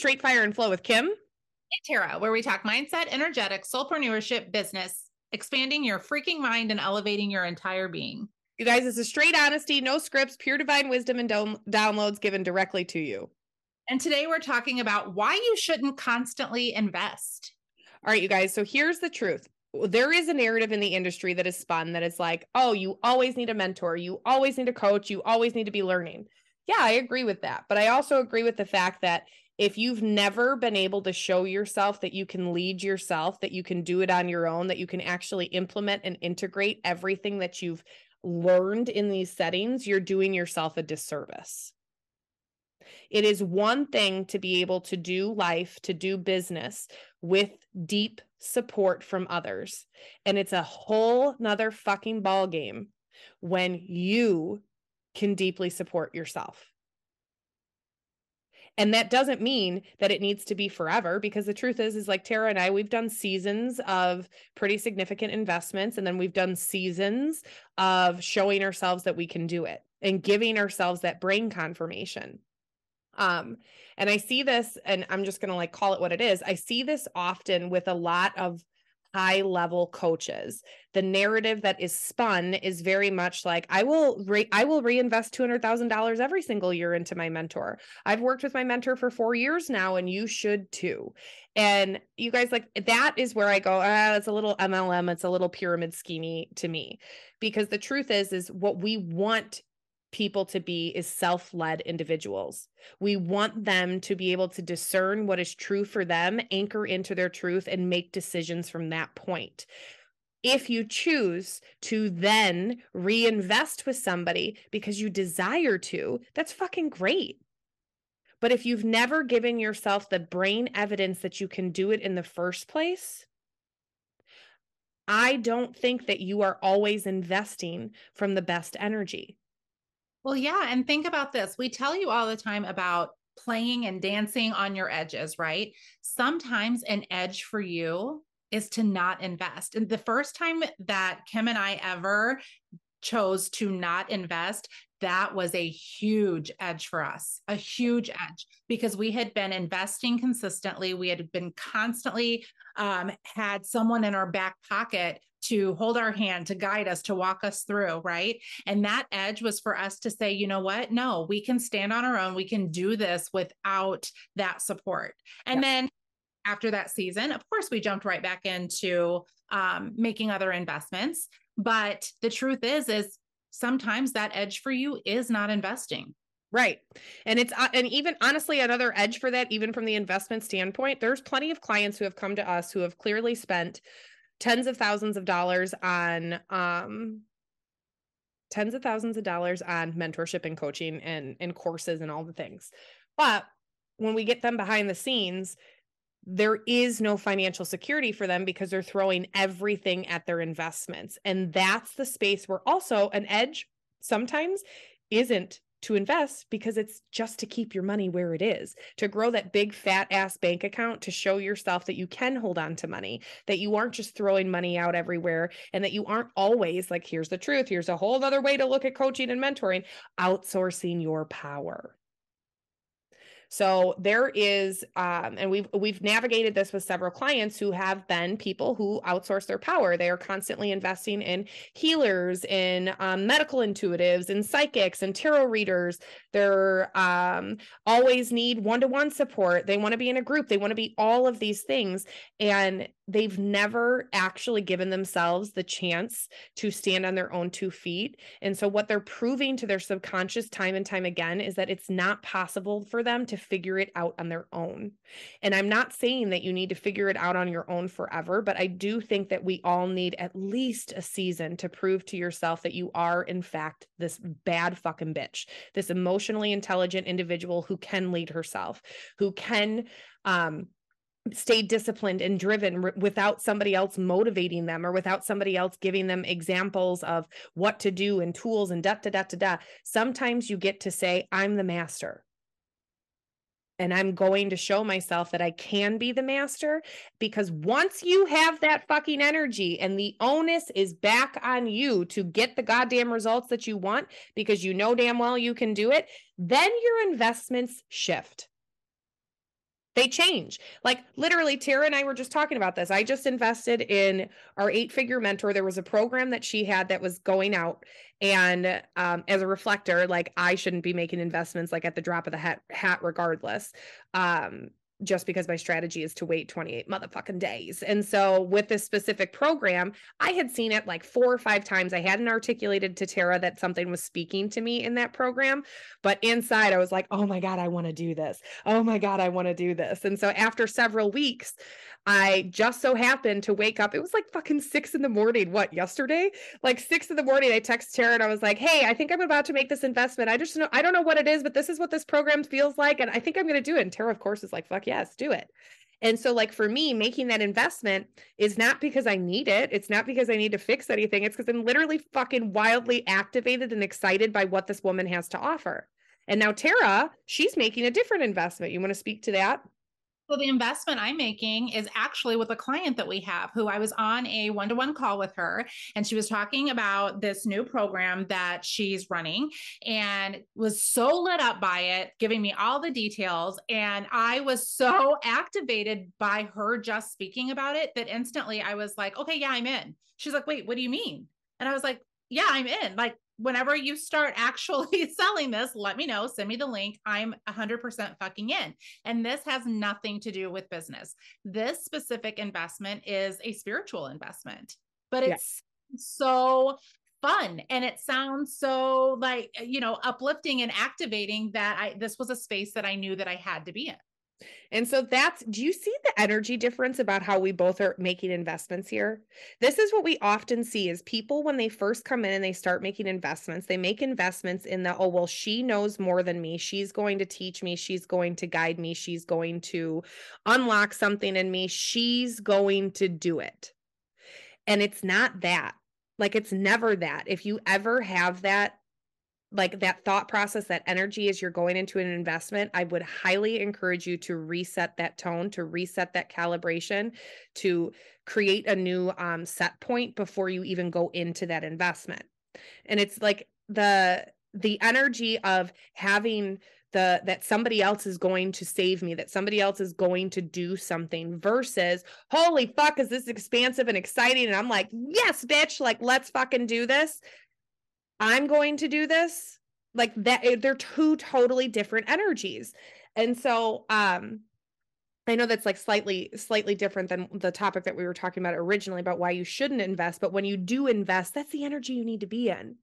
Straight Fire and Flow with Kim and Tara, where we talk mindset, energetic, soulpreneurship, business, expanding your freaking mind and elevating your entire being. You guys, it's a straight honesty, no scripts, pure divine wisdom and downloads given directly to you. And today we're talking about why you shouldn't constantly invest. All right, you guys. So here's the truth there is a narrative in the industry that is spun that is like, oh, you always need a mentor, you always need a coach, you always need to be learning. Yeah, I agree with that. But I also agree with the fact that if you've never been able to show yourself that you can lead yourself, that you can do it on your own, that you can actually implement and integrate everything that you've learned in these settings, you're doing yourself a disservice. It is one thing to be able to do life, to do business with deep support from others. And it's a whole nother fucking ball game when you can deeply support yourself. And that doesn't mean that it needs to be forever because the truth is is like Tara and I we've done seasons of pretty significant investments and then we've done seasons of showing ourselves that we can do it and giving ourselves that brain confirmation. Um, and I see this, and I'm just going to like call it what it is. I see this often with a lot of high level coaches. The narrative that is spun is very much like i will re- i will reinvest $200000 every single year into my mentor. I've worked with my mentor for four years now and you should too. And you guys like that is where i go ah, it's a little mlm it's a little pyramid schemey to me. Because the truth is is what we want people to be is self led individuals. We want them to be able to discern what is true for them, anchor into their truth, and make decisions from that point. If you choose to then reinvest with somebody because you desire to, that's fucking great. But if you've never given yourself the brain evidence that you can do it in the first place, I don't think that you are always investing from the best energy. Well, yeah. And think about this. We tell you all the time about playing and dancing on your edges, right? Sometimes an edge for you is to not invest. And the first time that Kim and I ever chose to not invest, that was a huge edge for us, a huge edge because we had been investing consistently. We had been constantly um, had someone in our back pocket to hold our hand, to guide us, to walk us through, right? And that edge was for us to say, you know what? No, we can stand on our own. We can do this without that support. And then after that season, of course, we jumped right back into um, making other investments. But the truth is, is sometimes that edge for you is not investing. Right. And it's, uh, and even honestly, another edge for that, even from the investment standpoint, there's plenty of clients who have come to us who have clearly spent tens of thousands of dollars on, um, tens of thousands of dollars on mentorship and coaching and, and courses and all the things. But when we get them behind the scenes, there is no financial security for them because they're throwing everything at their investments. And that's the space where also an edge sometimes isn't to invest because it's just to keep your money where it is, to grow that big fat ass bank account to show yourself that you can hold on to money, that you aren't just throwing money out everywhere, and that you aren't always like, here's the truth, here's a whole other way to look at coaching and mentoring, outsourcing your power. So there is, um, and we've we've navigated this with several clients who have been people who outsource their power. They are constantly investing in healers, in um, medical intuitives, in psychics, and tarot readers. They're um, always need one to one support. They want to be in a group. They want to be all of these things, and they've never actually given themselves the chance to stand on their own two feet. And so, what they're proving to their subconscious time and time again is that it's not possible for them to figure it out on their own. And I'm not saying that you need to figure it out on your own forever, but I do think that we all need at least a season to prove to yourself that you are, in fact, this bad fucking bitch, this emotionally intelligent individual who can lead herself, who can, um, stay disciplined and driven r- without somebody else motivating them or without somebody else giving them examples of what to do and tools and da da da da da. Sometimes you get to say, I'm the master. And I'm going to show myself that I can be the master because once you have that fucking energy and the onus is back on you to get the goddamn results that you want because you know damn well you can do it, then your investments shift they change. Like literally, Tara and I were just talking about this. I just invested in our eight figure mentor. There was a program that she had that was going out. And um, as a reflector, like I shouldn't be making investments like at the drop of the hat, hat regardless. Um, just because my strategy is to wait 28 motherfucking days. And so with this specific program, I had seen it like four or five times. I hadn't articulated to Tara that something was speaking to me in that program, but inside I was like, "Oh my god, I want to do this. Oh my god, I want to do this." And so after several weeks, I just so happened to wake up. It was like fucking six in the morning. What, yesterday? Like six in the morning, I text Tara and I was like, hey, I think I'm about to make this investment. I just know, I don't know what it is, but this is what this program feels like. And I think I'm going to do it. And Tara, of course, is like, fuck yes, do it. And so, like for me, making that investment is not because I need it. It's not because I need to fix anything. It's because I'm literally fucking wildly activated and excited by what this woman has to offer. And now, Tara, she's making a different investment. You want to speak to that? So the investment I'm making is actually with a client that we have who I was on a one-to-one call with her and she was talking about this new program that she's running and was so lit up by it, giving me all the details and I was so activated by her just speaking about it that instantly I was like, "Okay, yeah, I'm in." She's like, "Wait, what do you mean?" And I was like, yeah, I'm in. Like whenever you start actually selling this, let me know, send me the link. I'm 100% fucking in. And this has nothing to do with business. This specific investment is a spiritual investment, but it's yes. so fun and it sounds so like you know uplifting and activating that I this was a space that I knew that I had to be in. And so that's, do you see the energy difference about how we both are making investments here? This is what we often see is people when they first come in and they start making investments, they make investments in the, oh, well, she knows more than me. She's going to teach me. She's going to guide me. She's going to unlock something in me. She's going to do it. And it's not that. Like it's never that. If you ever have that like that thought process, that energy as you're going into an investment, I would highly encourage you to reset that tone, to reset that calibration, to create a new um, set point before you even go into that investment. And it's like the the energy of having the that somebody else is going to save me that somebody else is going to do something versus holy fuck is this expansive and exciting and i'm like yes bitch like let's fucking do this I'm going to do this. Like that, they're two totally different energies. And so, um, I know that's like slightly slightly different than the topic that we were talking about originally about why you shouldn't invest, but when you do invest, that's the energy you need to be in.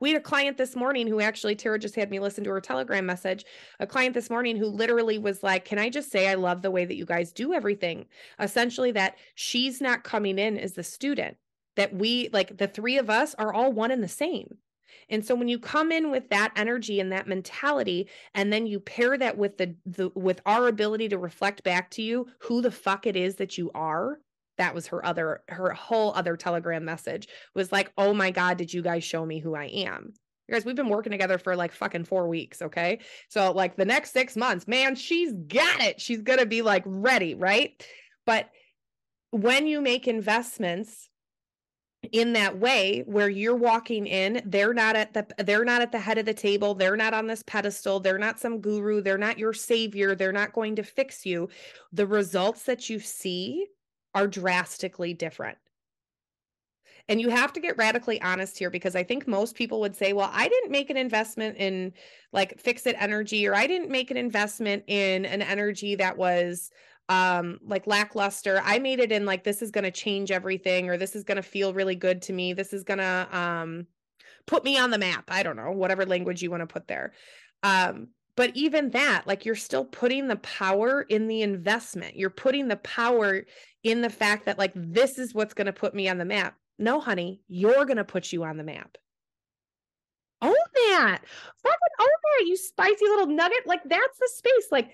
We had a client this morning who actually Tara just had me listen to her telegram message. A client this morning who literally was like, "Can I just say I love the way that you guys do everything?" Essentially that she's not coming in as the student. That we like the three of us are all one and the same. And so when you come in with that energy and that mentality, and then you pair that with the, the with our ability to reflect back to you who the fuck it is that you are, that was her other her whole other telegram message was like, oh my God, did you guys show me who I am? You guys, we've been working together for like fucking four weeks. Okay. So, like, the next six months, man, she's got it. She's to be like ready. Right. But when you make investments in that way where you're walking in they're not at the they're not at the head of the table they're not on this pedestal they're not some guru they're not your savior they're not going to fix you. The results that you see are drastically different. And you have to get radically honest here because I think most people would say, well, I didn't make an investment in like fix it energy, or I didn't make an investment in an energy that was um like lackluster. I made it in like this is going to change everything or this is going to feel really good to me. This is going to um put me on the map. I don't know whatever language you want to put there. Um but even that like you're still putting the power in the investment. You're putting the power in the fact that like this is what's going to put me on the map. No honey you're going to put you on the map. Own that. Fucking own that you spicy little nugget. Like that's the space. Like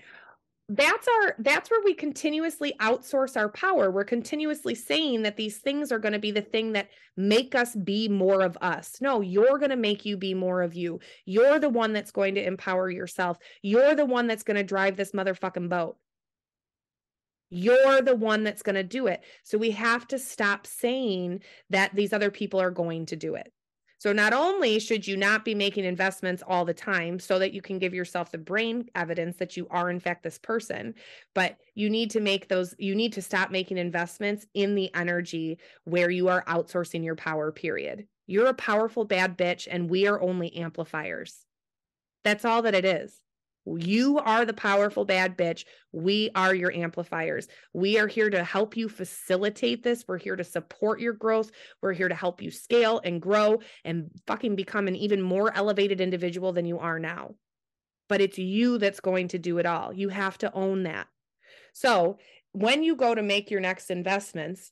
that's our that's where we continuously outsource our power. We're continuously saying that these things are going to be the thing that make us be more of us. No you're going to make you be more of you. You're the one that's going to empower yourself. You're the one that's going to drive this motherfucking boat. You're the one that's going to do it. So we have to stop saying that these other people are going to do it So not only should you not be making investments all the time so that you can give yourself the brain evidence that you are in fact this person, but you need to make those you need to stop making investments in the energy where you are outsourcing your power period. You're a powerful bad bitch and we are only amplifiers. That's all that it is. You are the powerful bad bitch. We are your amplifiers. We are here to help you facilitate this. We're here to support your growth. We're here to help you scale and grow and fucking become an even more elevated individual than you are now. But it's you that's going to do it all. You have to own that. So when you go to make your next investments,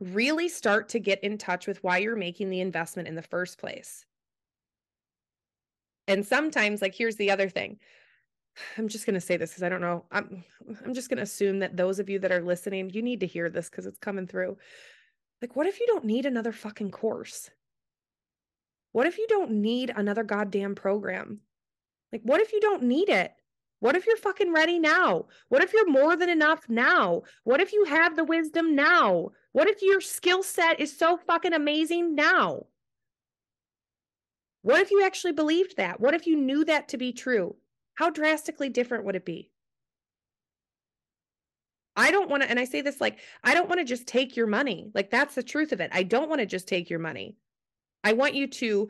really start to get in touch with why you're making the investment in the first place. And sometimes, like, here's the other thing. I'm just going to say this because I don't know. I'm I'm just going to assume that those of you that are listening, you need to hear this because it's coming through. Like, what if you don't need another fucking course? What if you don't need another goddamn program? Like, what if you don't need it? What if you're fucking ready now? What if you're more than enough now? What if you have the wisdom now? What if your skill set is so fucking amazing now? What if you actually believed that? What if you knew that to be true? How drastically different would it be? I don't want to, and I say this like, I don't want to just take your money. Like, that's the truth of it. I don't want to just take your money. I want you to,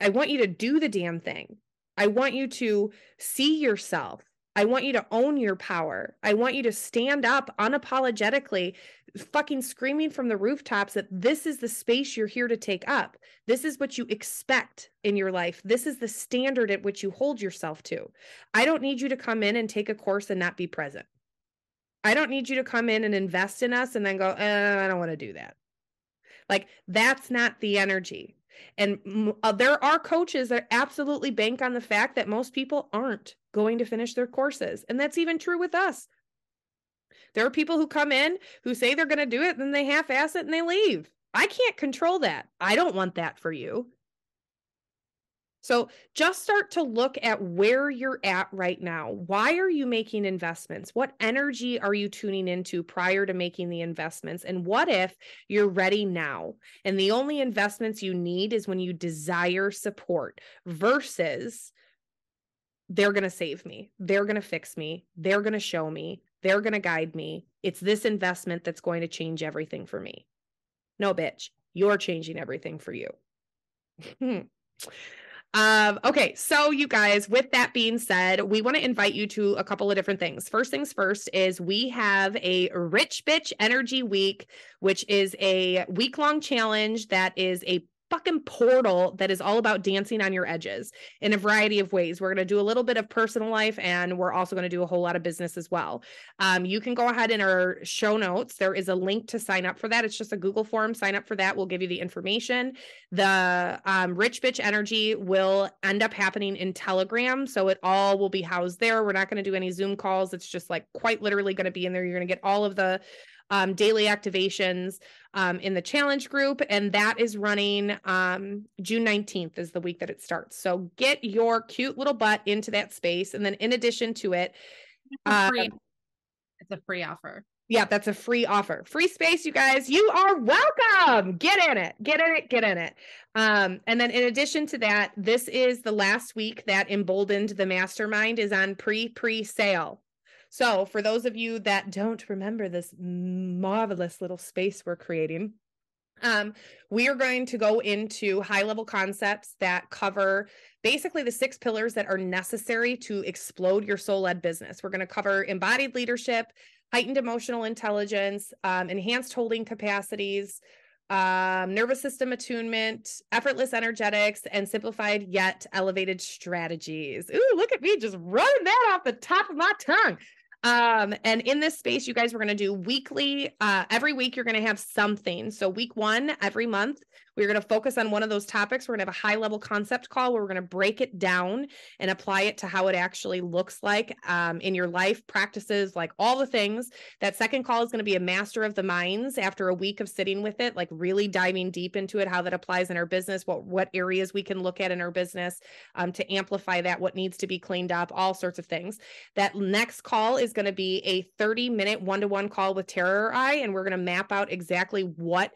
I want you to do the damn thing. I want you to see yourself. I want you to own your power. I want you to stand up unapologetically, fucking screaming from the rooftops that this is the space you're here to take up. This is what you expect in your life. This is the standard at which you hold yourself to. I don't need you to come in and take a course and not be present. I don't need you to come in and invest in us and then go, eh, I don't want to do that. Like, that's not the energy. And uh, there are coaches that absolutely bank on the fact that most people aren't going to finish their courses. And that's even true with us. There are people who come in who say they're going to do it, then they half ass it and they leave. I can't control that. I don't want that for you. So just start to look at where you're at right now. Why are you making investments? What energy are you tuning into prior to making the investments? And what if you're ready now? And the only investments you need is when you desire support versus they're going to save me. They're going to fix me. They're going to show me. They're going to guide me. It's this investment that's going to change everything for me. No, bitch, you're changing everything for you. Um, okay, so you guys, with that being said, we want to invite you to a couple of different things. First things first is we have a Rich Bitch Energy Week, which is a week long challenge that is a fucking portal that is all about dancing on your edges in a variety of ways. We're going to do a little bit of personal life and we're also going to do a whole lot of business as well. Um, you can go ahead in our show notes. There is a link to sign up for that. It's just a Google form. Sign up for that. We'll give you the information. The um, Rich Bitch Energy will end up happening in Telegram. So it all will be housed there. We're not going to do any Zoom calls. It's just like quite literally going to be in there. You're going to get all of the um, daily activations um, in the challenge group. And that is running um, June 19th is the week that it starts. So get your cute little butt into that space. And then in addition to it, it's a free, um, it's a free offer. Yeah, that's a free offer. Free space, you guys. You are welcome. Get in it. Get in it. Get in it. Um, and then in addition to that, this is the last week that Emboldened the Mastermind is on pre pre sale. So, for those of you that don't remember this marvelous little space we're creating, um, we are going to go into high level concepts that cover basically the six pillars that are necessary to explode your soul led business. We're going to cover embodied leadership, heightened emotional intelligence, um, enhanced holding capacities, um, nervous system attunement, effortless energetics, and simplified yet elevated strategies. Ooh, look at me just running that off the top of my tongue. Um, and in this space, you guys, we're going to do weekly, uh, every week, you're going to have something. So, week one, every month, we're going to focus on one of those topics. We're going to have a high level concept call where we're going to break it down and apply it to how it actually looks like um, in your life, practices, like all the things. That second call is going to be a master of the minds after a week of sitting with it, like really diving deep into it, how that applies in our business, what, what areas we can look at in our business um, to amplify that, what needs to be cleaned up, all sorts of things. That next call is going to be a 30 minute one to one call with Tara Eye, and we're going to map out exactly what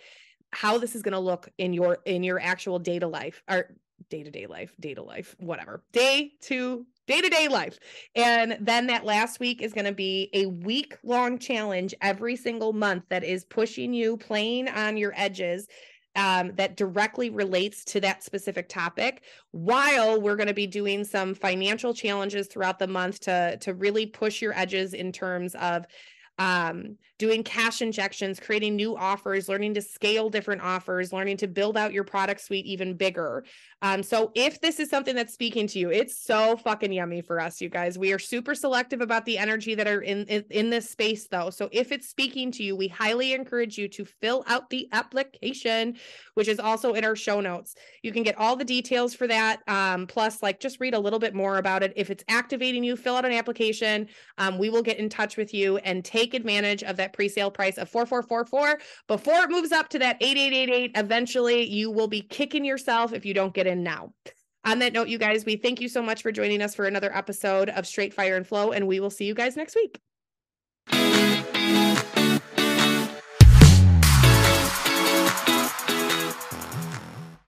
how this is going to look in your in your actual data life or day-to-day life data life whatever day to day-to-day life. And then that last week is going to be a week long challenge every single month that is pushing you playing on your edges um, that directly relates to that specific topic while we're going to be doing some financial challenges throughout the month to to really push your edges in terms of um, doing cash injections, creating new offers, learning to scale different offers, learning to build out your product suite even bigger. Um, so if this is something that's speaking to you, it's so fucking yummy for us, you guys. We are super selective about the energy that are in, in, this space though. So if it's speaking to you, we highly encourage you to fill out the application, which is also in our show notes. You can get all the details for that. Um, plus, like just read a little bit more about it. If it's activating you, fill out an application. Um, we will get in touch with you and take advantage of that pre-sale price of 4444 before it moves up to that 8888 eventually you will be kicking yourself if you don't get in now. On that note you guys we thank you so much for joining us for another episode of straight fire and flow and we will see you guys next week